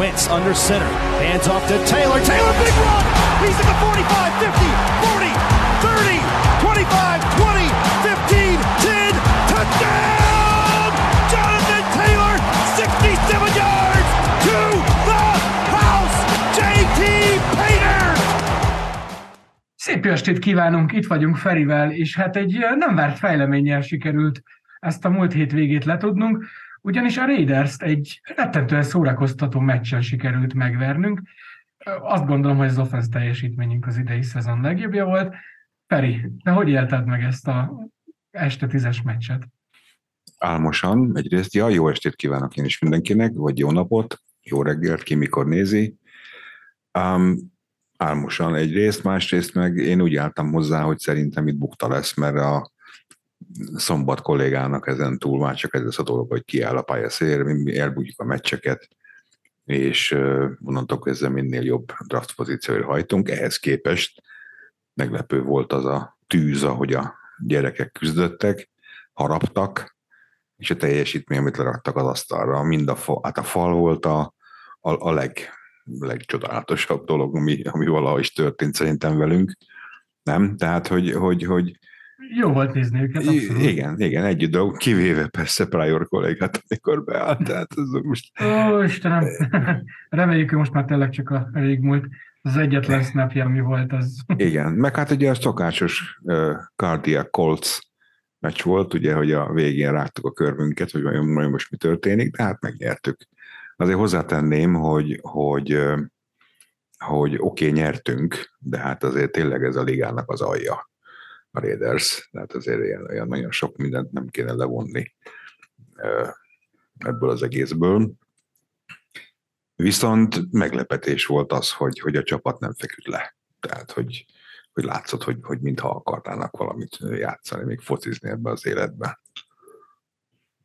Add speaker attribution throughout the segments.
Speaker 1: Wentz under center. Hands off to Taylor. Taylor, big run. He's at the 45, 50, 40, 30, 25, 20, 15, 10. Touchdown! Jonathan Taylor, 67 yards to the house. JT Painter!
Speaker 2: Szép estét kívánunk, itt vagyunk Ferivel, és hát egy nem várt fejleménnyel sikerült ezt a múlt hét végét letudnunk, ugyanis a raiders egy rettentően szórakoztató meccsen sikerült megvernünk. Azt gondolom, hogy az offense teljesítményünk az idei szezon legjobbja volt. Feri, te hogy élted meg ezt a este tízes meccset?
Speaker 3: Álmosan, egyrészt, ja, jó estét kívánok én is mindenkinek, vagy jó napot, jó reggelt, ki mikor nézi. Um, álmosan egyrészt, másrészt meg én úgy álltam hozzá, hogy szerintem itt bukta lesz, mert a szombat kollégának ezen túl már csak ez a dolog, hogy kiáll a pályaszér, mi elbújjuk a meccseket, és onnantól kezdve minél jobb draft pozícióra hajtunk. Ehhez képest meglepő volt az a tűz, ahogy a gyerekek küzdöttek, haraptak, és a teljesítmény, amit leraktak az asztalra, mind a, fa, hát a fal volt a, a, a leg, legcsodálatosabb dolog, ami, ami valahogy is történt szerintem velünk. Nem? Tehát, hogy, hogy, hogy
Speaker 2: jó volt nézni őket, abszolút.
Speaker 3: Igen, igen, együtt dolgok, kivéve persze Prior kollégát, amikor beállt, tehát ez most...
Speaker 2: Ó, Istenem, reméljük, hogy most már tényleg csak a régmúlt, az egyetlen snapja, ami volt, az...
Speaker 3: Igen, meg hát ugye a szokásos uh, Cardiac Colts meccs volt, ugye, hogy a végén rágtuk a körmünket, hogy vajon, vajon most mi történik, de hát megnyertük. Azért hozzátenném, hogy, hogy, hogy oké, okay, nyertünk, de hát azért tényleg ez a ligának az alja a Raiders, tehát azért ilyen, olyan nagyon sok mindent nem kéne levonni ebből az egészből. Viszont meglepetés volt az, hogy, hogy a csapat nem feküdt le. Tehát, hogy, hogy látszott, hogy, hogy mintha akarnának valamit játszani, még focizni ebbe az életbe.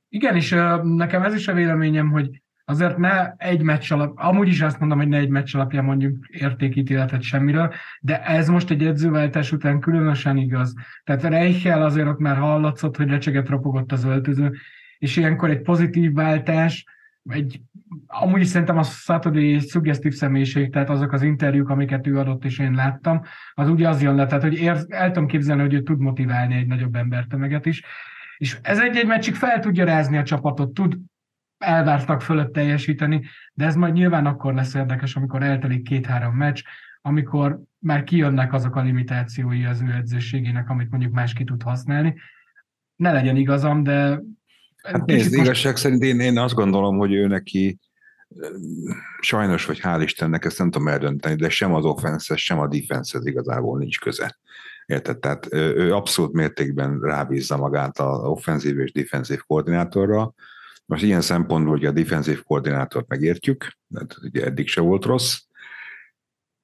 Speaker 2: Igen, és nekem ez is a véleményem, hogy azért ne egy meccs alap, amúgy is azt mondom, hogy ne egy meccs alapján mondjuk értékítéletet semmiről, de ez most egy edzőváltás után különösen igaz. Tehát Reichel azért ott már hallatszott, hogy lecseget ropogott az öltöző, és ilyenkor egy pozitív váltás, egy, amúgy is szerintem a Saturday egy szuggesztív személyiség, tehát azok az interjúk, amiket ő adott, és én láttam, az ugye az jön le, tehát hogy ér, el tudom képzelni, hogy ő tud motiválni egy nagyobb embertömeget is, és ez egy-egy meccsig fel tudja rázni a csapatot, tud elvártak fölött teljesíteni, de ez majd nyilván akkor lesz érdekes, amikor eltelik két-három meccs, amikor már kijönnek azok a limitációi az ő edzőségének, amit mondjuk más ki tud használni. Ne legyen igazam, de...
Speaker 3: Hát nézd, most... igazság szerint én, én azt gondolom, hogy ő neki sajnos, vagy hál' Istennek, ezt nem tudom eldönteni, de sem az offense sem a defense igazából nincs köze. Érted? Tehát ő abszolút mértékben rábízza magát az offenzív és defensív koordinátorra, most ilyen szempontból, hogy a defensív koordinátort megértjük, mert ugye eddig se volt rossz,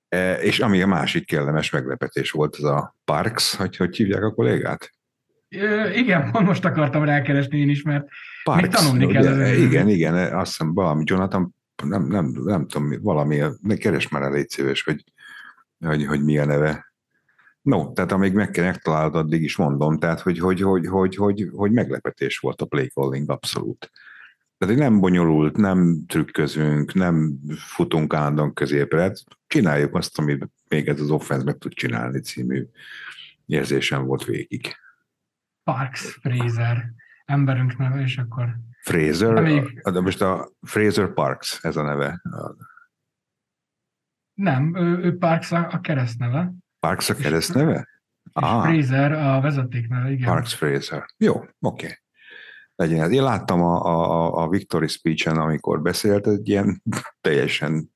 Speaker 3: e, és ami a másik kellemes meglepetés volt, az a Parks, hogy hogy hívják a kollégát?
Speaker 2: igen, most akartam rákeresni én is, mert Parks, még tanulni ugye, kell.
Speaker 3: Ugye, igen, igen, azt hiszem valami Jonathan, nem, nem, nem tudom, valami, keres már el, légy szíves, hogy, hogy, hogy mi a neve. No, tehát amíg meg kell megtalálod, addig is mondom, tehát hogy, hogy, hogy, hogy, hogy, hogy meglepetés volt a play calling abszolút. Tehát nem bonyolult, nem trükközünk, nem futunk állandóan középre, csináljuk azt, amit még ez az offense meg tud csinálni című érzésem volt végig.
Speaker 2: Parks Fraser, emberünk neve, és akkor...
Speaker 3: Fraser? Amíg... De most a Fraser Parks, ez a neve.
Speaker 2: Nem, ő, ő Parks a, a keresztneve.
Speaker 3: Parks a keresztneve?
Speaker 2: És Fraser a vezetékneve, igen.
Speaker 3: Parks Fraser. Jó, oké. Okay legyen ez. Én láttam a, a, a Victory speech-en, amikor beszélt, egy ilyen teljesen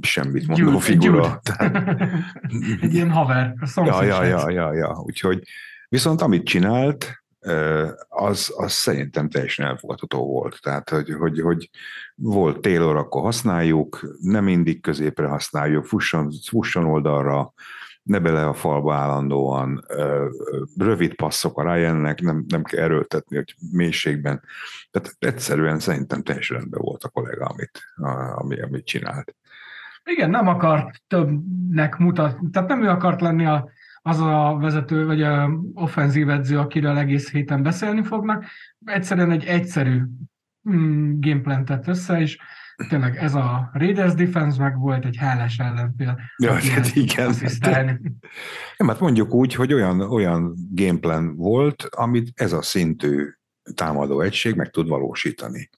Speaker 3: semmit mondó Gyújt, figura.
Speaker 2: egy ilyen haver,
Speaker 3: ja, ja, ja, ja, ja, úgyhogy viszont amit csinált, az, az szerintem teljesen elfogadható volt. Tehát, hogy, hogy, hogy volt Taylor, akkor használjuk, nem mindig középre használjuk, fusson, fusson oldalra, ne bele a falba állandóan, rövid passzok a Ryannek, nem, nem kell erőltetni, hogy mélységben. Tehát egyszerűen szerintem teljesen rendben volt a kollega, amit, ami, amit csinált.
Speaker 2: Igen, nem akart többnek mutatni, tehát nem ő akart lenni a, az a vezető, vagy a offenzív edző, akiről egész héten beszélni fognak. Egyszerűen egy egyszerű mm, gameplan tett össze, és tényleg ez a Raiders defense meg volt egy hálás ellenfél.
Speaker 3: Ja, hát igen. Nem, hát mondjuk úgy, hogy olyan, olyan gameplan volt, amit ez a szintű támadó egység meg tud valósítani.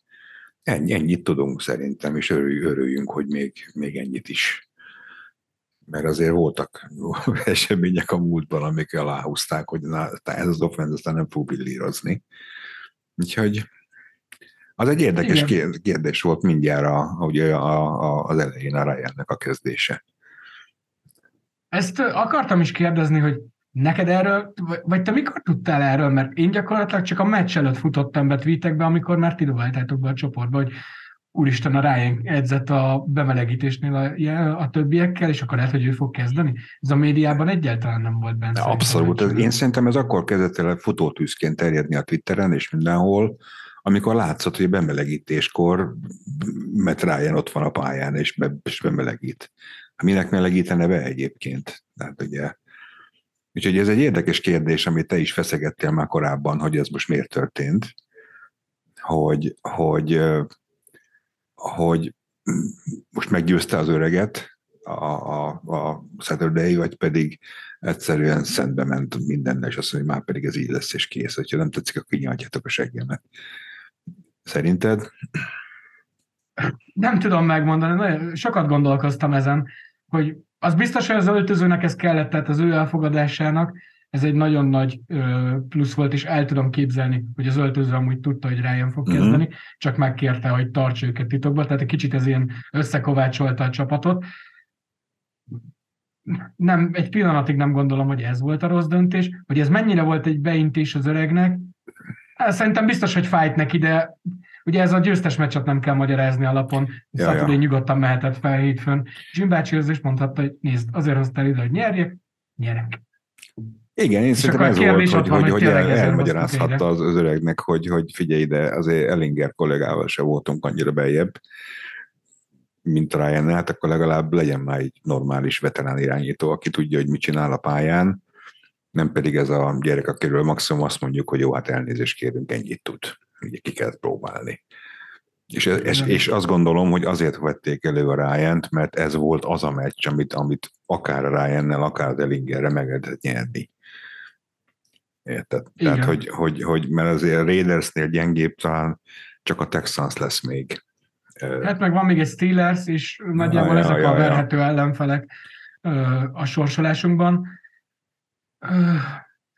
Speaker 3: Ennyi, ennyit tudunk szerintem, és örülj, örüljünk, hogy még, még ennyit is. Mert azért voltak események a múltban, amik aláhúzták, hogy na, ez az offense aztán nem fog billírozni. Úgyhogy az egy érdekes Igen. kérdés volt mindjárt a, ugye a, a, az elején a Ryannek a kezdése.
Speaker 2: Ezt akartam is kérdezni, hogy neked erről, vagy te mikor tudtál erről? Mert én gyakorlatilag csak a meccs előtt futottam be tweetekbe, amikor már ti be a csoportba, hogy úristen, a Ryan edzett a bemelegítésnél a, a többiekkel, és akkor lehet, hogy ő fog kezdeni. Ez a médiában egyáltalán nem volt benne.
Speaker 3: Abszolút. Ez, én szerintem ez akkor kezdett el futótűzként terjedni a Twitteren, és mindenhol, amikor látszott, hogy bemelegítéskor, mert Ryan ott van a pályán, és, be, és bemelegít. Minek melegítene be egyébként? Tehát ugye, úgyhogy ez egy érdekes kérdés, amit te is feszegettél már korábban, hogy ez most miért történt, hogy, hogy, hogy most meggyőzte az öreget a, a, a Saturday, vagy pedig egyszerűen szentbe ment minden, és azt mondja, hogy már pedig ez így lesz, és kész. Ha nem tetszik, akkor kinyaltjátok a seggemet. Szerinted?
Speaker 2: Nem tudom megmondani, nagyon sokat gondolkoztam ezen, hogy az biztos, hogy az öltözőnek ez kellett, tehát az ő elfogadásának, ez egy nagyon nagy plusz volt, és el tudom képzelni, hogy az öltöző amúgy tudta, hogy Ryan fog uh-huh. kezdeni, csak megkérte, hogy tartsa őket titokba, tehát egy kicsit ez ilyen összekovácsolta a csapatot. Nem, egy pillanatig nem gondolom, hogy ez volt a rossz döntés, hogy ez mennyire volt egy beintés az öregnek, szerintem biztos, hogy fájt neki, de ugye ez a győztes meccset nem kell magyarázni alapon. Ja, Saturday ja. nyugodtan mehetett fel hétfőn. Jim bácsi is mondhatta, hogy nézd, azért hoztál ide, hogy nyerjek, nyerek.
Speaker 3: Igen, én szerintem ez volt, hogy, van, hogy, hogy el, elmagyarázhatta az, az öregnek, hogy, hogy figyelj ide, azért Ellinger kollégával se voltunk annyira beljebb, mint ryan hát akkor legalább legyen már egy normális veterán irányító, aki tudja, hogy mit csinál a pályán, nem pedig ez a gyerek, akiről maximum azt mondjuk, hogy jó, hát elnézést kérünk, ennyit tud. Ugye ki kell próbálni. És, és, és azt gondolom, hogy azért vették elő a ryan mert ez volt az a meccs, amit, amit akár a ryan akár a Delingerre meg lehetett nyerni. Érted? Igen. Tehát, hogy, hogy, hogy, mert azért a Raidersnél gyengébb talán csak a Texans lesz még.
Speaker 2: Hát meg van még egy Steelers, és nagyjából ja, ezek ja, a verhető ja. ellenfelek a sorsolásunkban.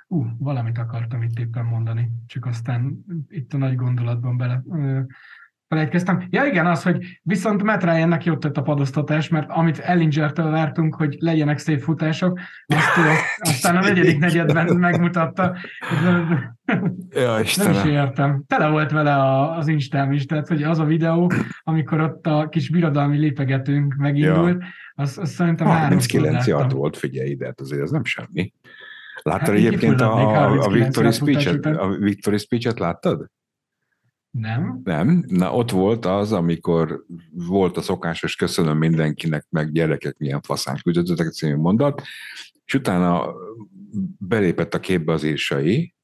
Speaker 2: Ú, uh, valamit akartam itt éppen mondani, csak aztán itt a nagy gondolatban bele felejtkeztem. Ja igen, az, hogy viszont Matt Ryan-nek tett a padoztatás, mert amit Ellinger-től vártunk, hogy legyenek szép futások, azt aztán a negyedik negyedben megmutatta.
Speaker 3: Ja,
Speaker 2: Nem is értem. Tele volt vele a, az Instám is, tehát hogy az a videó, amikor ott a kis birodalmi lépegetőnk megindult, ja. az, az szerintem
Speaker 3: 39 yard volt, figyelj ide, hát azért ez nem semmi. Láttad hát, egyébként a, a, Victory Speech-et? A Victory Speech-et láttad?
Speaker 2: Nem.
Speaker 3: Nem. Na ott volt az, amikor volt a szokásos köszönöm mindenkinek, meg gyerekek milyen faszán küldöttetek című mondat, és utána belépett a képbe az írsai,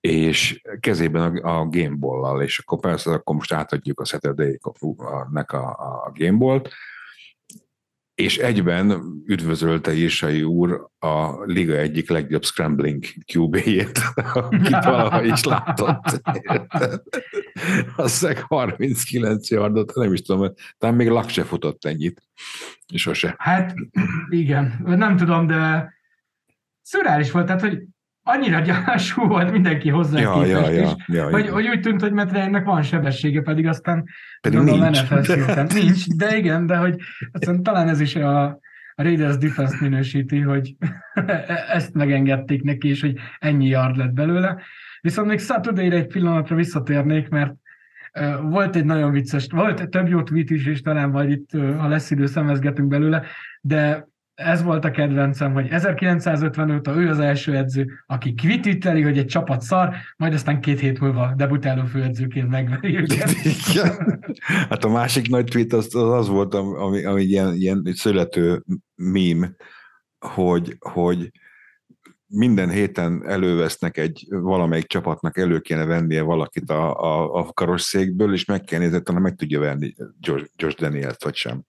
Speaker 3: és kezében a, a gameball és akkor persze akkor most átadjuk a Saturday-nek a, a, a gameball és egyben üdvözölte Isai úr a liga egyik legjobb scrambling QB-jét, akit valaha is látott. Azt 39 yardot, nem is tudom, talán még Lak se futott ennyit. Sose.
Speaker 2: Hát igen, nem tudom, de szürális volt, tehát hogy annyira gyású volt mindenki hozzá ja, képest ja, ja, ja, hogy, ja. hogy úgy tűnt, hogy Metrejnek van sebessége, pedig aztán
Speaker 3: pedig nincs.
Speaker 2: nincs, de igen, de hogy aztán talán ez is a, a Raiders defense minősíti, hogy ezt megengedték neki, és hogy ennyi yard lett belőle. Viszont még saturday egy pillanatra visszatérnék, mert volt egy nagyon vicces, volt több jó tweet is, és talán majd itt, ha lesz idő, szemezgetünk belőle, de ez volt a kedvencem, hogy 1950 óta ő az első edző, aki kvititeli, hogy egy csapat szar, majd aztán két hét múlva debutáló főedzőként megveri őket.
Speaker 3: Hát a másik nagy tweet az az, az volt, ami, ami ilyen, ilyen születő mím, hogy, hogy minden héten elővesznek egy, valamelyik csapatnak elő kéne vennie valakit a, a, a karosszékből, és meg kell nézni, talán meg tudja venni Josh, Josh Daniels, vagy sem.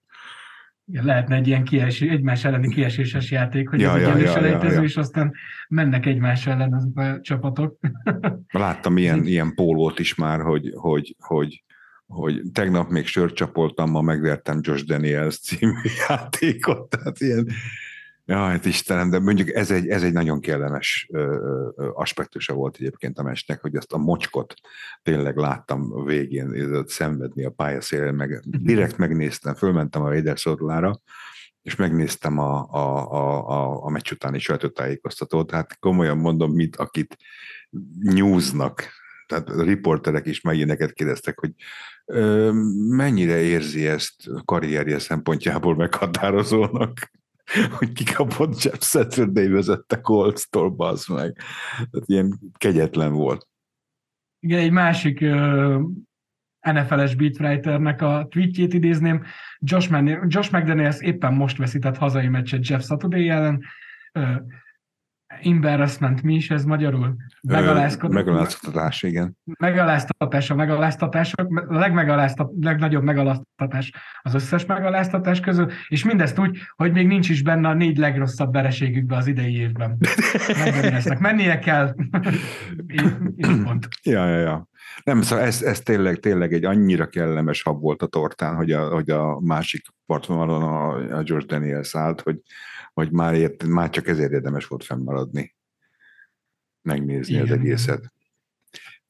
Speaker 2: Lehetne egy ilyen kieső, egymás elleni kieséses játék, hogy ja, ez ja, egy ja, ja, ja. és aztán mennek egymás ellen azok a csapatok.
Speaker 3: Láttam ilyen, ilyen pólót is már, hogy, hogy, hogy hogy tegnap még sört csapoltam, ma megvertem Josh Daniels című játékot, tehát ilyen, hát Istenem, de mondjuk ez egy, ez egy nagyon kellemes aspektusa volt egyébként a mestnek, hogy ezt a mocskot tényleg láttam a végén szenvedni a pályaszélen, meg direkt megnéztem, fölmentem a oldalára, és megnéztem a, a, a, a, a meccs utáni sajtótájékoztatót, hát komolyan mondom, mint akit nyúznak, tehát a riporterek is már ilyeneket kérdeztek, hogy ö, mennyire érzi ezt karrierje szempontjából meghatározónak, hogy kikapott Jeff Saturday vezette Colts-tól, bazd meg. Tehát ilyen kegyetlen volt.
Speaker 2: Igen, egy másik uh, NFL-es beatwriternek a tweetjét idézném. Josh, Man- Josh McDaniels éppen most veszített hazai meccset Jeff Saturday ellen. Embarrassment, mi is ez magyarul?
Speaker 3: Megaláztatás, igen.
Speaker 2: Megaláztatás, a megaláztatások, a legmegaláztat, legnagyobb megaláztatás az összes megaláztatás közül, és mindezt úgy, hogy még nincs is benne a négy legrosszabb vereségükbe az idei évben. Megbereneznek. Mennie kell.
Speaker 3: pont. Ja, ja, ja. Nem, szóval ez, ez tényleg, tényleg egy annyira kellemes hab volt a tortán, hogy a, hogy a másik partvonalon a, a George Daniels állt, hogy hogy már, ért, már csak ezért érdemes volt fennmaradni, megnézni Igen. az egészet.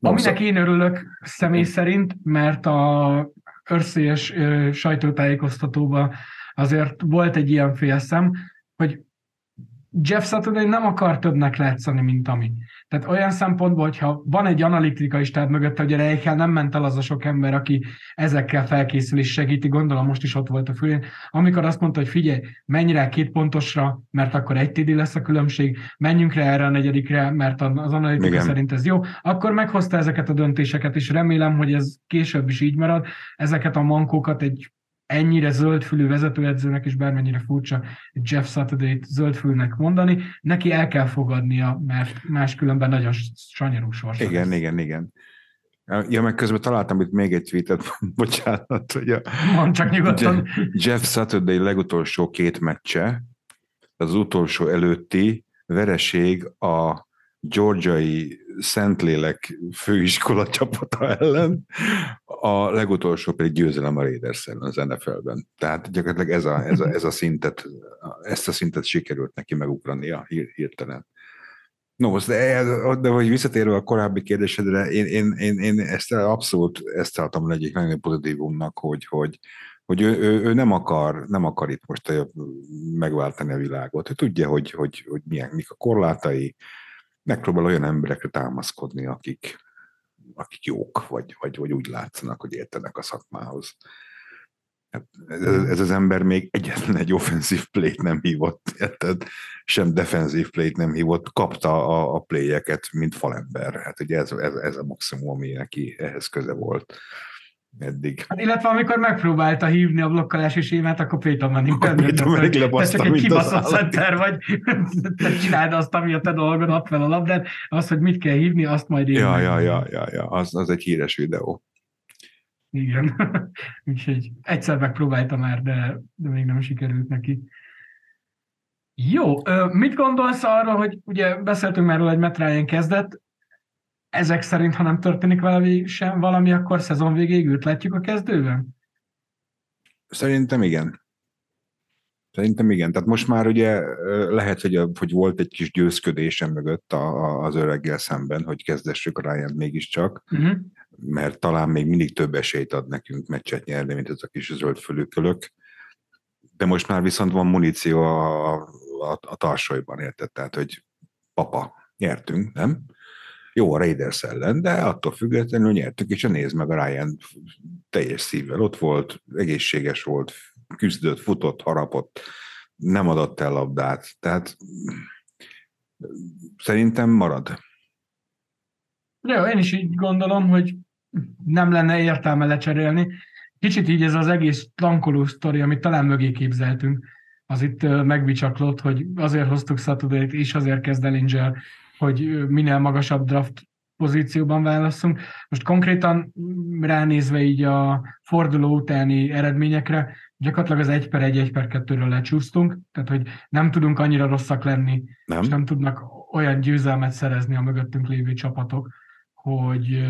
Speaker 2: Aminek én örülök személy szerint, mert a örszélyes sajtótájékoztatóban azért volt egy ilyen félszem, hogy Jeff Saturday nem akar többnek látszani, mint ami. Tehát olyan szempontból, hogyha van egy analitikai stáb mögött, hogy a Reichel nem ment el az a sok ember, aki ezekkel felkészül és segíti, gondolom most is ott volt a fülén, amikor azt mondta, hogy figyelj, menj rá két pontosra, mert akkor egy TD lesz a különbség, menjünk rá erre a negyedikre, mert az analitika Igen. szerint ez jó, akkor meghozta ezeket a döntéseket, és remélem, hogy ez később is így marad, ezeket a mankókat egy ennyire zöldfülű vezetőedzőnek, és bármennyire furcsa Jeff Saturday-t zöldfülnek mondani, neki el kell fogadnia, mert máskülönben nagyon sanyarú sors.
Speaker 3: Igen, lesz. igen, igen. Ja, meg közben találtam itt még egy tweetet, bocsánat, hogy a
Speaker 2: Mond csak nyugodtan.
Speaker 3: Jeff Saturday legutolsó két meccse, az utolsó előtti vereség a georgiai Szentlélek főiskola csapata ellen, a legutolsó pedig győzelem a Raiders ellen az NFL-ben. Tehát gyakorlatilag ez a, ez a, ez a szintet, ezt a szintet sikerült neki megugrania hirtelen. No, de, de hogy visszatérve a korábbi kérdésedre, én, én, én, én ezt abszolút ezt találtam egyik nagyon pozitívumnak, hogy, hogy, hogy ő, ő, ő, nem, akar, nem akar itt most megváltani a világot. Ő tudja, hogy, hogy, hogy milyen, mik a korlátai, megpróbál olyan emberekre támaszkodni, akik, akik jók, vagy, vagy, vagy úgy látszanak, hogy értenek a szakmához. Hát ez, ez az ember még egyetlen egy offenzív play nem hívott, érted? sem defenzív play nem hívott, kapta a, a playeket, mint falember. Hát ugye ez, ez, ez a maximum, ami neki ehhez köze volt eddig.
Speaker 2: Hát, illetve amikor megpróbálta hívni a blokkolási sémát, akkor Peyton Manning
Speaker 3: Manning lebaszta,
Speaker 2: csak egy kibaszott center vagy, te csináld azt, ami a te dolgod, add fel a labdát, az, hogy mit kell hívni, azt majd én
Speaker 3: ja, ja, ja, ja, ja, az, az egy híres videó.
Speaker 2: Igen. Úgyhogy egyszer megpróbálta már, de, de még nem sikerült neki. Jó, mit gondolsz arra, hogy ugye beszéltünk már róla, hogy Matt Ryan kezdett, ezek szerint, ha nem történik valami sem valami, akkor szezon végéig őt látjuk a kezdőben?
Speaker 3: Szerintem igen. Szerintem igen. Tehát most már ugye lehet, hogy, a, hogy volt egy kis győzködésem mögött a, a, az öreggel szemben, hogy kezdessük a Ryan mégiscsak, uh-huh. mert talán még mindig több esélyt ad nekünk meccset nyerni, mint ez a kis zöld fölükölök. De most már viszont van muníció a, a, a tarsolyban, érted? Tehát, hogy papa, nyertünk, nem? Jó a Raiders ellen, de attól függetlenül nyertük, és nézd meg a Ryan teljes szívvel ott volt, egészséges volt, küzdött, futott, harapott, nem adott el labdát, tehát szerintem marad.
Speaker 2: Jó, én is így gondolom, hogy nem lenne értelme lecserélni. Kicsit így ez az egész tankoló sztori, amit talán mögé képzeltünk, az itt megbicsaklott, hogy azért hoztuk saturday és azért kezd Ellinger, hogy minél magasabb draft pozícióban válaszunk. Most konkrétan ránézve így a forduló utáni eredményekre, gyakorlatilag az 1 per 1, 1 per 2-ről lecsúsztunk, tehát hogy nem tudunk annyira rosszak lenni, nem. és nem tudnak olyan győzelmet szerezni a mögöttünk lévő csapatok, hogy,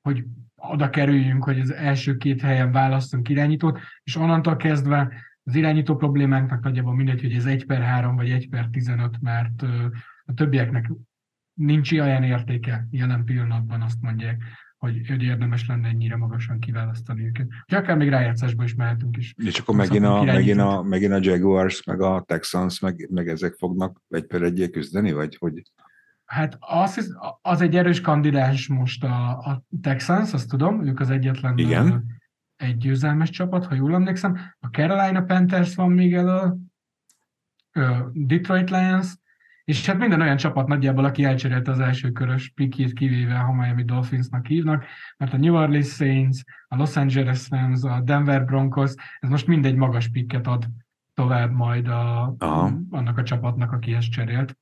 Speaker 2: hogy oda kerüljünk, hogy az első két helyen választunk irányítót, és onnantól kezdve az irányító problémánknak nagyjából mindegy, hogy ez 1 per 3 vagy 1 per 15, mert a többieknek nincs olyan értéke jelen pillanatban, azt mondják, hogy, hogy érdemes lenne ennyire magasan kiválasztani őket. Hogy akár még rájátszásba is mehetünk is.
Speaker 3: És akkor megint a, megint, a, megint a Jaguars, meg a Texans, meg, meg ezek fognak egy per egyé küzdeni, vagy hogy?
Speaker 2: Hát az, az egy erős kandidás most a, a Texans, azt tudom, ők az egyetlen
Speaker 3: Igen.
Speaker 2: egy győzelmes csapat, ha jól emlékszem. A Carolina Panthers van még elő, Detroit Lions, és hát minden olyan csapat nagyjából, aki elcserélte az első körös pikét, kivéve a Miami Dolphinsnak hívnak, mert a New Orleans Saints, a Los Angeles Rams, a Denver Broncos, ez most mindegy magas pikket ad tovább majd a, Aha. annak a csapatnak, aki ezt cserélt.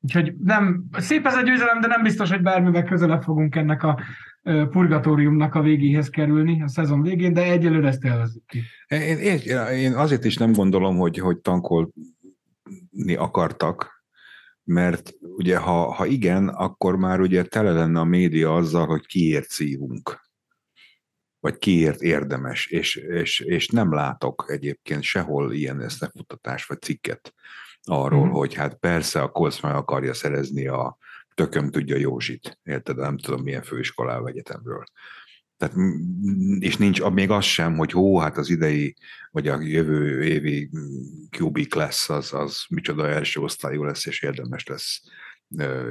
Speaker 2: Úgyhogy nem, szép ez a győzelem, de nem biztos, hogy bármivel közelebb fogunk ennek a purgatóriumnak a végéhez kerülni a szezon végén, de egyelőre ezt élvezzük ki.
Speaker 3: Én, én, én azért is nem gondolom, hogy, hogy tankolni akartak, mert ugye ha, ha igen, akkor már ugye tele lenne a média azzal, hogy kiért szívunk, vagy kiért érdemes, és, és, és nem látok egyébként sehol ilyen összefutatás vagy cikket arról, mm. hogy hát persze a Kolsz meg akarja szerezni a tököm tudja Józsit, érted? Nem tudom milyen főiskolával egyetemről. Tehát, és nincs még az sem, hogy hó, hát az idei, vagy a jövő évi QB lesz, az, az micsoda első osztályú lesz, és érdemes lesz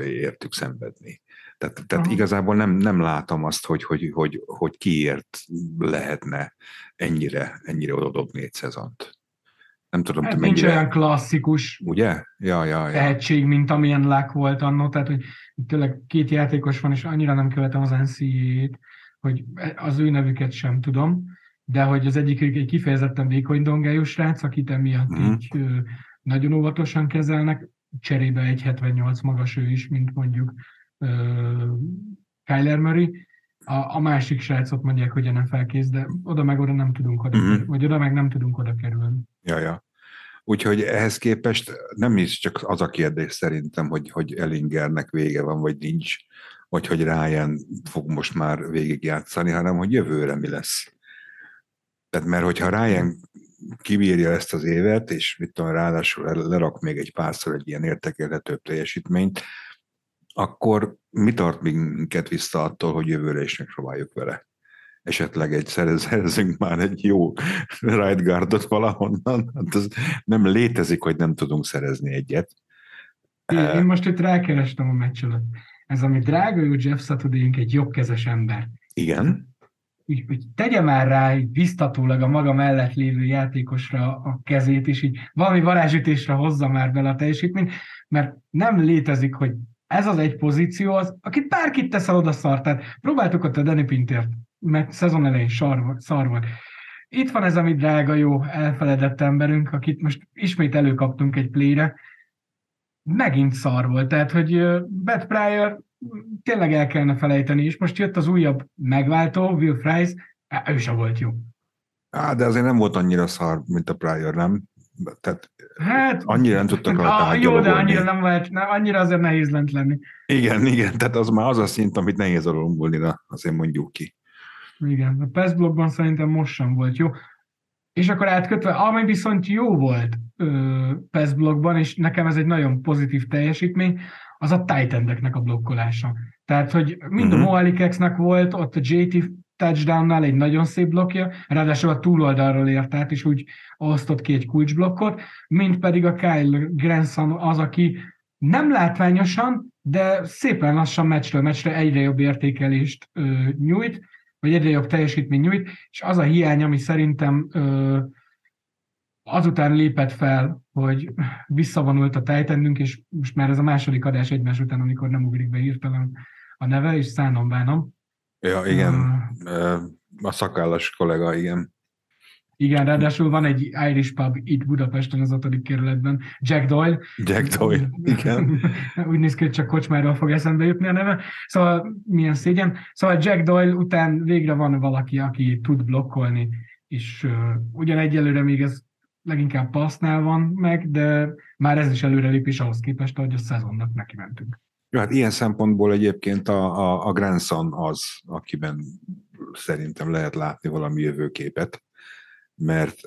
Speaker 3: értük szenvedni. Tehát, tehát igazából nem, nem látom azt, hogy, hogy, hogy, hogy kiért lehetne ennyire, ennyire odadobni egy szezont. Nem tudom,
Speaker 2: hát mennyire... Nincs olyan klasszikus
Speaker 3: Ugye? Ja, ja, ja.
Speaker 2: tehetség, mint amilyen lák volt annó, tehát hogy tényleg két játékos van, és annyira nem követem az NCAA-t, hogy az ő nevüket sem tudom, de hogy az egyik egy kifejezetten vékony dongájú srác, akit emiatt mm. így ö, nagyon óvatosan kezelnek, cserébe egy 78 magas ő is, mint mondjuk ö, Kyler Murray. A, a másik srácot mondják, hogy nem felkész, de oda meg oda nem tudunk oda, mm. vagy oda meg nem tudunk oda kerülni.
Speaker 3: Ja, ja. Úgyhogy ehhez képest nem is csak az a kérdés szerintem, hogy, hogy Ellingernek vége van, vagy nincs, vagy hogy Ryan fog most már végigjátszani, hanem hogy jövőre mi lesz. Tehát mert hogyha Ryan kibírja ezt az évet, és mit tudom, ráadásul lerak még egy párszor egy ilyen értekelhetőbb teljesítményt, akkor mi tart minket vissza attól, hogy jövőre is megpróbáljuk vele? Esetleg egy szerezünk már egy jó right guardot valahonnan. Hát ez nem létezik, hogy nem tudunk szerezni egyet.
Speaker 2: Én, én most itt rákerestem a meccs előtt ez ami drága jó Jeff saturday egy jobbkezes ember.
Speaker 3: Igen.
Speaker 2: Úgy, úgy tegye már rá így biztatólag a maga mellett lévő játékosra a kezét, és így valami varázsütésre hozza már bele a teljesítményt, mert nem létezik, hogy ez az egy pozíció, az, akit bárkit teszel oda szar. Tehát próbáltuk ott a Danny Pintert, mert szezon elején szar, szar volt. Itt van ez a mi drága, jó, elfeledett emberünk, akit most ismét előkaptunk egy playre, megint szar volt. Tehát, hogy Beth Pryor tényleg el kellene felejteni, és most jött az újabb megváltó, Will Fries, ő sem volt jó.
Speaker 3: Á, de azért nem volt annyira szar, mint a Pryor, nem? Tehát hát, annyira nem tudtak rajta
Speaker 2: ah, Jó, de annyira nem lehet, nem, annyira azért nehéz lent lenni.
Speaker 3: Igen, igen, tehát az már az a szint, amit nehéz alulmúlni, azért mondjuk ki.
Speaker 2: Igen, a PES blogban szerintem most sem volt jó. És akkor átkötve, ami viszont jó volt PES blogban, és nekem ez egy nagyon pozitív teljesítmény, az a titan a blokkolása. Tehát, hogy mind uh-huh. a mhm. Moalikexnek volt, ott a JT touchdownnál egy nagyon szép blokkja, ráadásul a túloldalról ért át, és úgy osztott ki egy kulcsblokkot, mint pedig a Kyle Granson az, aki nem látványosan, de szépen lassan meccsről meccsre egyre jobb értékelést ö, nyújt, vagy egyre jobb teljesítmény nyújt, és az a hiány, ami szerintem ö, azután lépett fel, hogy visszavonult a tejtennünk, és most már ez a második adás egymás után, amikor nem ugrik be hirtelen a neve, és szánom bánom.
Speaker 3: Ja, igen. Uh, a szakállas kollega, igen.
Speaker 2: Igen, ráadásul van egy Irish pub itt Budapesten az ötödik kerületben, Jack Doyle.
Speaker 3: Jack Doyle, igen.
Speaker 2: Úgy néz ki, hogy csak kocsmáról fog eszembe jutni a neve. Szóval milyen szégyen. Szóval Jack Doyle után végre van valaki, aki tud blokkolni, és uh, ugyan egyelőre még ez leginkább passznál van meg, de már ez is előrelépés ahhoz képest, hogy a szezonnak neki mentünk.
Speaker 3: Jó, hát ilyen szempontból egyébként a, a, a Grandson az, akiben szerintem lehet látni valami jövőképet, mert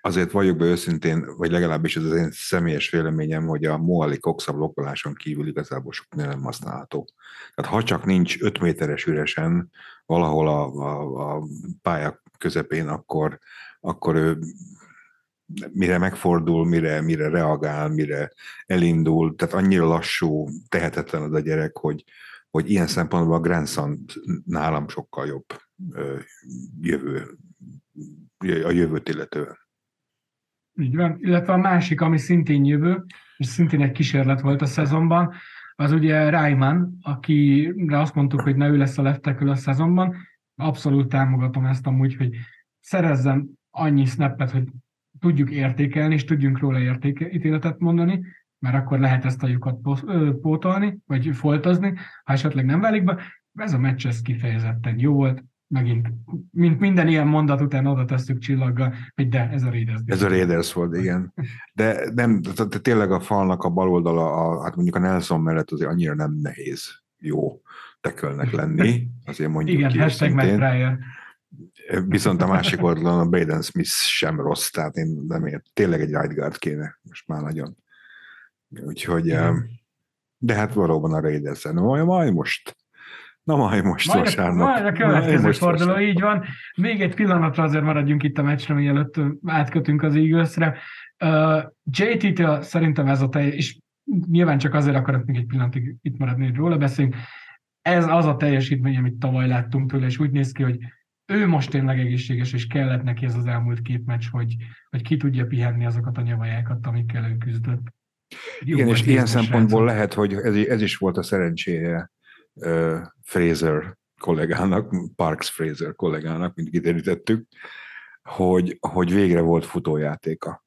Speaker 3: azért vagyok be őszintén, vagy legalábbis ez az én személyes véleményem, hogy a Moali Cox a blokkoláson kívül igazából sok nem használható. Tehát ha csak nincs 5 méteres üresen valahol a, a, a pálya közepén, akkor, akkor ő mire megfordul, mire, mire reagál, mire elindul, tehát annyira lassú, tehetetlen az a gyerek, hogy, hogy ilyen szempontból a Grandson nálam sokkal jobb jövő, a jövőt illetően.
Speaker 2: Így van, illetve a másik, ami szintén jövő, és szintén egy kísérlet volt a szezonban, az ugye Ryman, akire azt mondtuk, hogy ne ő lesz a left a szezonban. Abszolút támogatom ezt amúgy, hogy szerezzen annyi snappet, hogy tudjuk értékelni, és tudjunk róla értékeítéletet mondani, mert akkor lehet ezt a lyukat pótolni, vagy foltozni, ha esetleg nem válik be. Ez a meccs ez kifejezetten jó volt, megint, mint minden ilyen mondat után oda tesszük csillaggal, hogy de, ez a Raiders.
Speaker 3: Ez a Raiders volt, igen. De nem, de tényleg a falnak a bal oldala, a, hát mondjuk a Nelson mellett azért annyira nem nehéz jó tekölnek lenni, azért mondjuk
Speaker 2: Igen,
Speaker 3: ki
Speaker 2: hashtag
Speaker 3: Viszont a másik oldalon a Baden Smith sem rossz, tehát én nem ért, tényleg egy right guard kéne, most már nagyon. Úgyhogy, Igen. de hát valóban a Raiders, no, majd most Na majd most majd vasárnap.
Speaker 2: Majd a következő forduló, most így van. Még egy pillanatra azért maradjunk itt a meccsre, mielőtt átkötünk az Eaglesre. Uh, JT-től szerintem ez a teljes, és nyilván csak azért akarok még egy pillanatig itt maradni, hogy róla beszélünk. Ez az a teljesítmény, amit tavaly láttunk tőle, és úgy néz ki, hogy ő most tényleg egészséges, és kellett neki ez az elmúlt két meccs, hogy, hogy ki tudja pihenni azokat a nyavajákat, amikkel ő küzdött.
Speaker 3: Jó, Igen, és ilyen szempontból rendszer. lehet, hogy ez, ez is volt a szerencséje Fraser kollégának, Parks Fraser kollégának, mint kiderítettük, hogy, hogy végre volt futójátéka.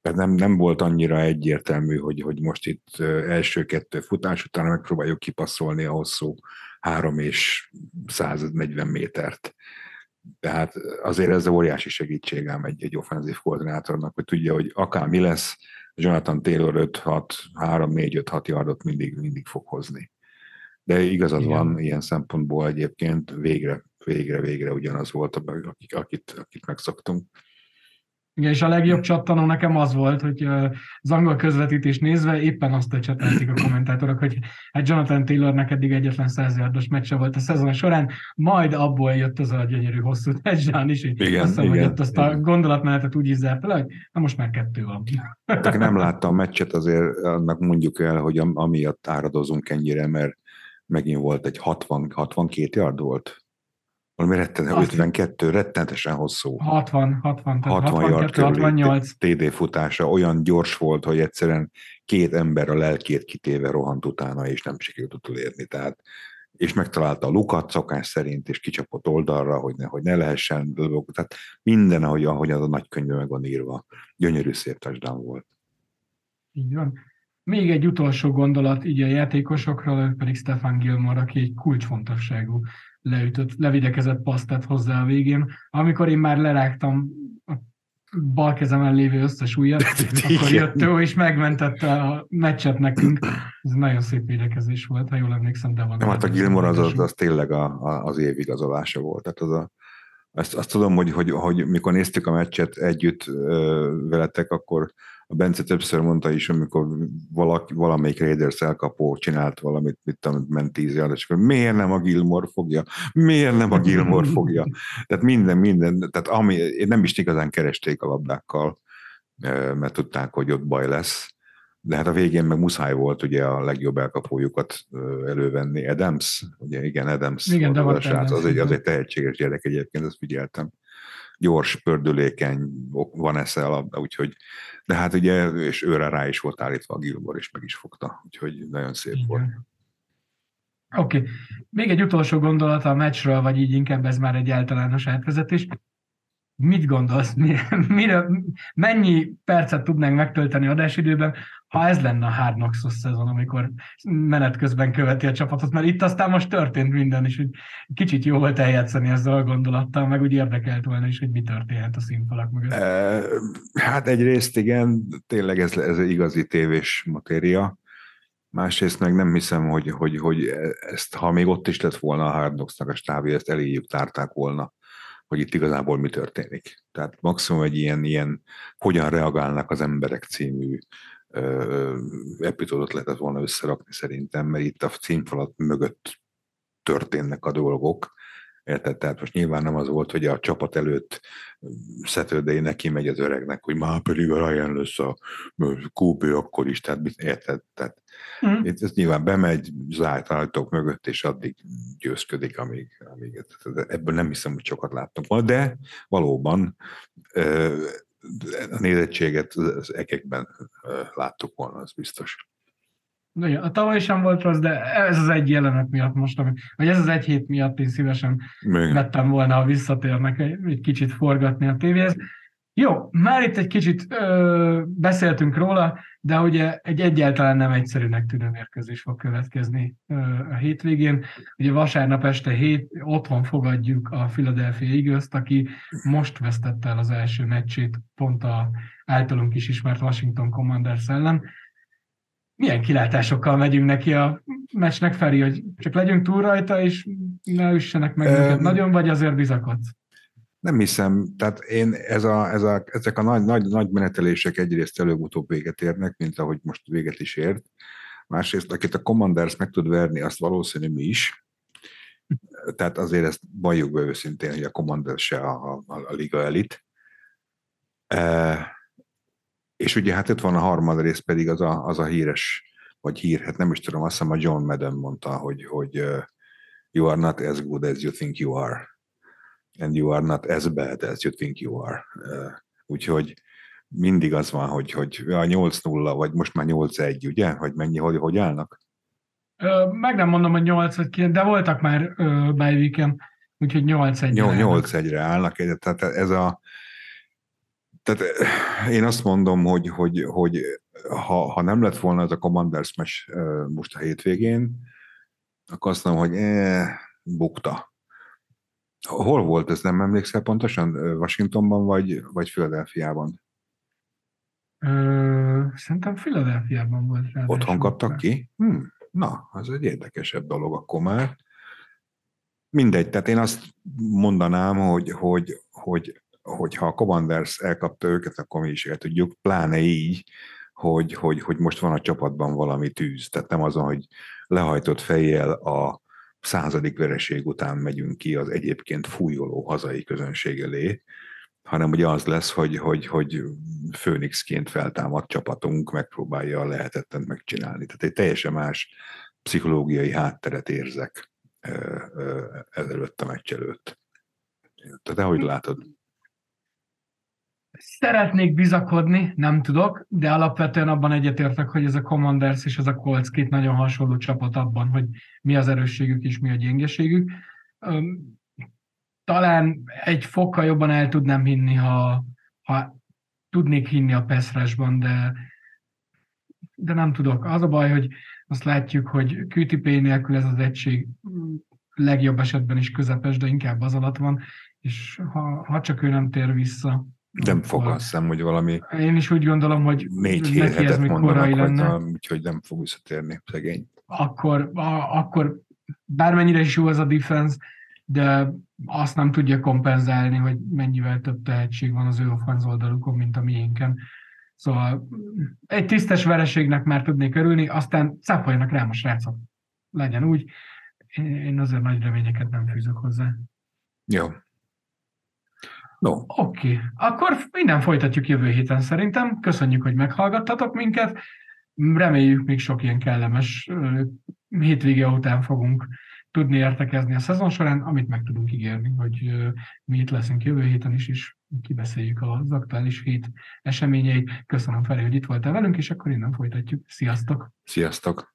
Speaker 3: Tehát nem, nem volt annyira egyértelmű, hogy, hogy most itt első kettő futás után megpróbáljuk kipasszolni a hosszú három és 140 métert. Tehát azért ez óriási segítség ám egy, egy offenzív koordinátornak, hogy tudja, hogy akár mi lesz, Jonathan Taylor 5-6, 3-4-5-6 yardot mindig, mindig fog hozni. De igazad Igen. van ilyen szempontból egyébként végre, végre, végre ugyanaz volt, akik, akit, akit megszoktunk.
Speaker 2: Igen, és a legjobb csattanó nekem az volt, hogy az angol közvetítés nézve éppen azt csetelték a kommentátorok, hogy hát Jonathan Taylornek eddig egyetlen százjárdos meccse volt a szezon során, majd abból jött az a gyönyörű hosszú touchdown is, hogy igen, azt hiszem, hogy ott azt igen. a gondolatmenetet úgy is zárt le, hogy na most már kettő van.
Speaker 3: Hát, aki nem látta a meccset, azért annak mondjuk el, hogy amiatt áradozunk ennyire, mert megint volt egy 60, 62 yard volt valami rettenet, 52, rettenetesen hosszú.
Speaker 2: 60, 60,
Speaker 3: 60 62, 68. TD futása olyan gyors volt, hogy egyszerűen két ember a lelkét kitéve rohant utána, és nem sikerült utolérni. Tehát és megtalálta a lukat szokás szerint, és kicsapott oldalra, hogy ne, hogy ne lehessen. Tehát minden, ahogy, ahogy az a nagy könyvben meg van írva. Gyönyörű szép touchdown volt.
Speaker 2: Így van. Még egy utolsó gondolat így a játékosokról, pedig Stefan Gilmore, aki egy kulcsfontosságú leütött, levidekezett pasztát hozzá a végén. Amikor én már lerágtam a bal kezemen lévő összes ujjat, akkor jött ő és megmentette a meccset nekünk. Ez nagyon szép védekezés volt, ha jól emlékszem, de van.
Speaker 3: Nem, hát a Gilmore az, az, az tényleg a, a, az év igazolása volt. Tehát az a, azt, azt tudom, hogy, hogy, hogy mikor néztük a meccset együtt ö, veletek, akkor a Bence többször mondta is, amikor valaki, valamelyik Raiders elkapó csinált valamit, mit tudom, ment tíz jár, és akkor miért nem a Gilmore fogja? Miért nem a Gilmore fogja? Tehát minden, minden, tehát ami, nem is igazán keresték a labdákkal, mert tudták, hogy ott baj lesz. De hát a végén meg muszáj volt ugye a legjobb elkapójukat elővenni. Adams, ugye igen, Adams.
Speaker 2: Igen, de
Speaker 3: az, a az, egy, az egy tehetséges gyerek egyébként, ezt figyeltem gyors, pördülékeny, van esze a labda, úgyhogy, de hát ugye, és őre rá is volt állítva a Gilbor, és meg is fogta, úgyhogy nagyon szép Igen. volt.
Speaker 2: Oké. Okay. Még egy utolsó gondolat a meccsről, vagy így inkább ez már egy általános átvezetés. mit gondolsz, mi, mire, mennyi percet tudnánk megtölteni adásidőben, ha ez lenne a Hard knocks szezon, amikor menet közben követi a csapatot, mert itt aztán most történt minden, és hogy kicsit jó volt eljátszani ezzel a gondolattal, meg úgy érdekelt volna is, hogy mi történhet a színfalak mögött.
Speaker 3: Hát egyrészt igen, tényleg ez, ez igazi tévés matéria, másrészt meg nem hiszem, hogy, hogy, hogy ezt, ha még ott is lett volna a Hard Knocks-nak a stábja, ezt eléjük tárták volna hogy itt igazából mi történik. Tehát maximum egy ilyen, ilyen hogyan reagálnak az emberek című epizódot lehetett volna összerakni szerintem, mert itt a címfalat mögött történnek a dolgok, Érted? Tehát most nyilván nem az volt, hogy a csapat előtt Saturday neki megy az öregnek, hogy már pedig a Ryan lesz a kúpő akkor is, tehát érted? Tehát mm. itt ez nyilván bemegy zárt ajtók mögött, és addig győzködik, amíg, amíg ebből nem hiszem, hogy sokat láttunk volna, de valóban a nézettséget az ekekben láttuk volna, az biztos.
Speaker 2: Igen, a tavaly sem volt rossz, de ez az egy jelenet miatt most, vagy ez az egy hét miatt én szívesen Igen. vettem volna, ha visszatérnek egy, egy kicsit forgatni a tévéhez. Jó, már itt egy kicsit ö, beszéltünk róla, de ugye egy egyáltalán nem egyszerűnek tűnő mérkőzés fog következni ö, a hétvégén. Ugye vasárnap este hét, otthon fogadjuk a Philadelphia eagles aki most vesztette el az első meccsét pont a általunk is ismert Washington Commanders ellen milyen kilátásokkal megyünk neki a meccsnek, Feri, hogy csak legyünk túl rajta, és ne üssenek meg um, nagyon, vagy azért bizakodsz?
Speaker 3: Nem hiszem, tehát én ez a, ez a, ezek a nagy, nagy, nagy menetelések egyrészt előbb-utóbb véget érnek, mint ahogy most véget is ért. Másrészt, akit a Commanders meg tud verni, azt valószínű mi is. Tehát azért ezt valljuk be őszintén, hogy a Commanders se a, a, a liga elit. E, és ugye hát itt van a harmadrész pedig az a, az a híres, vagy hír, hát nem is tudom, azt hiszem a John Madden mondta, hogy, hogy uh, you are not as good as you think you are, and you are not as bad as you think you are. Uh, úgyhogy mindig az van, hogy, hogy a 8-0, vagy most már 8-1, ugye? Hogy mennyi, hogy, hogy állnak?
Speaker 2: Meg nem mondom, hogy 8 vagy 9, de voltak már uh, úgyhogy 8-1-re
Speaker 3: 8-1-re állnak, tehát ez a, tehát eh, én azt mondom, hogy, hogy, hogy ha, ha nem lett volna ez a Commanders mes eh, most a hétvégén, akkor azt mondom, hogy eh, bukta. Hol volt ez, nem emlékszel pontosan? Washingtonban vagy, vagy Philadelphiában?
Speaker 2: Ö, szerintem Philadelphiában volt.
Speaker 3: Otthon kaptak ki? Hm, na, az egy érdekesebb dolog akkor már. Mindegy, tehát én azt mondanám, hogy, hogy, hogy hogyha a Commanders elkapta őket, akkor mi is el tudjuk, pláne így, hogy, hogy, hogy most van a csapatban valami tűz. Tehát nem azon, hogy lehajtott fejjel a századik vereség után megyünk ki az egyébként fújoló hazai közönség elé, hanem ugye az lesz, hogy, hogy, hogy főnixként feltámad csapatunk megpróbálja a lehetetlen megcsinálni. Tehát egy teljesen más pszichológiai hátteret érzek ezelőtt a meccs előtt. Te, te hogy látod?
Speaker 2: Szeretnék bizakodni, nem tudok, de alapvetően abban egyetértek, hogy ez a Commanders és ez a Colts két nagyon hasonló csapat abban, hogy mi az erősségük és mi a gyengeségük. Talán egy fokkal jobban el tudnám hinni, ha, ha tudnék hinni a Peszresban, de, de nem tudok. Az a baj, hogy azt látjuk, hogy QTP nélkül ez az egység legjobb esetben is közepes, de inkább az alatt van, és ha, ha csak ő nem tér vissza,
Speaker 3: nem fog, azt hiszem, hogy valami...
Speaker 2: Én is úgy gondolom, hogy
Speaker 3: négy hét hetet mondanak, lenne. úgyhogy nem fog visszatérni, szegény.
Speaker 2: Akkor, a, akkor bármennyire is jó az a defense, de azt nem tudja kompenzálni, hogy mennyivel több tehetség van az ő offenz oldalukon, mint a miénken. Szóval egy tisztes vereségnek már tudnék örülni, aztán cápoljanak rám a srácok. Legyen úgy. Én azért nagy reményeket nem fűzök hozzá.
Speaker 3: Jó,
Speaker 2: No. Oké, okay. akkor minden folytatjuk jövő héten szerintem. Köszönjük, hogy meghallgattatok minket. Reméljük még sok ilyen kellemes hétvége után fogunk tudni értekezni a szezon során, amit meg tudunk ígérni, hogy mi itt leszünk jövő héten is, és kibeszéljük az aktuális hét eseményeit. Köszönöm Feri, hogy itt voltál velünk, és akkor innen folytatjuk. Sziasztok!
Speaker 3: Sziasztok!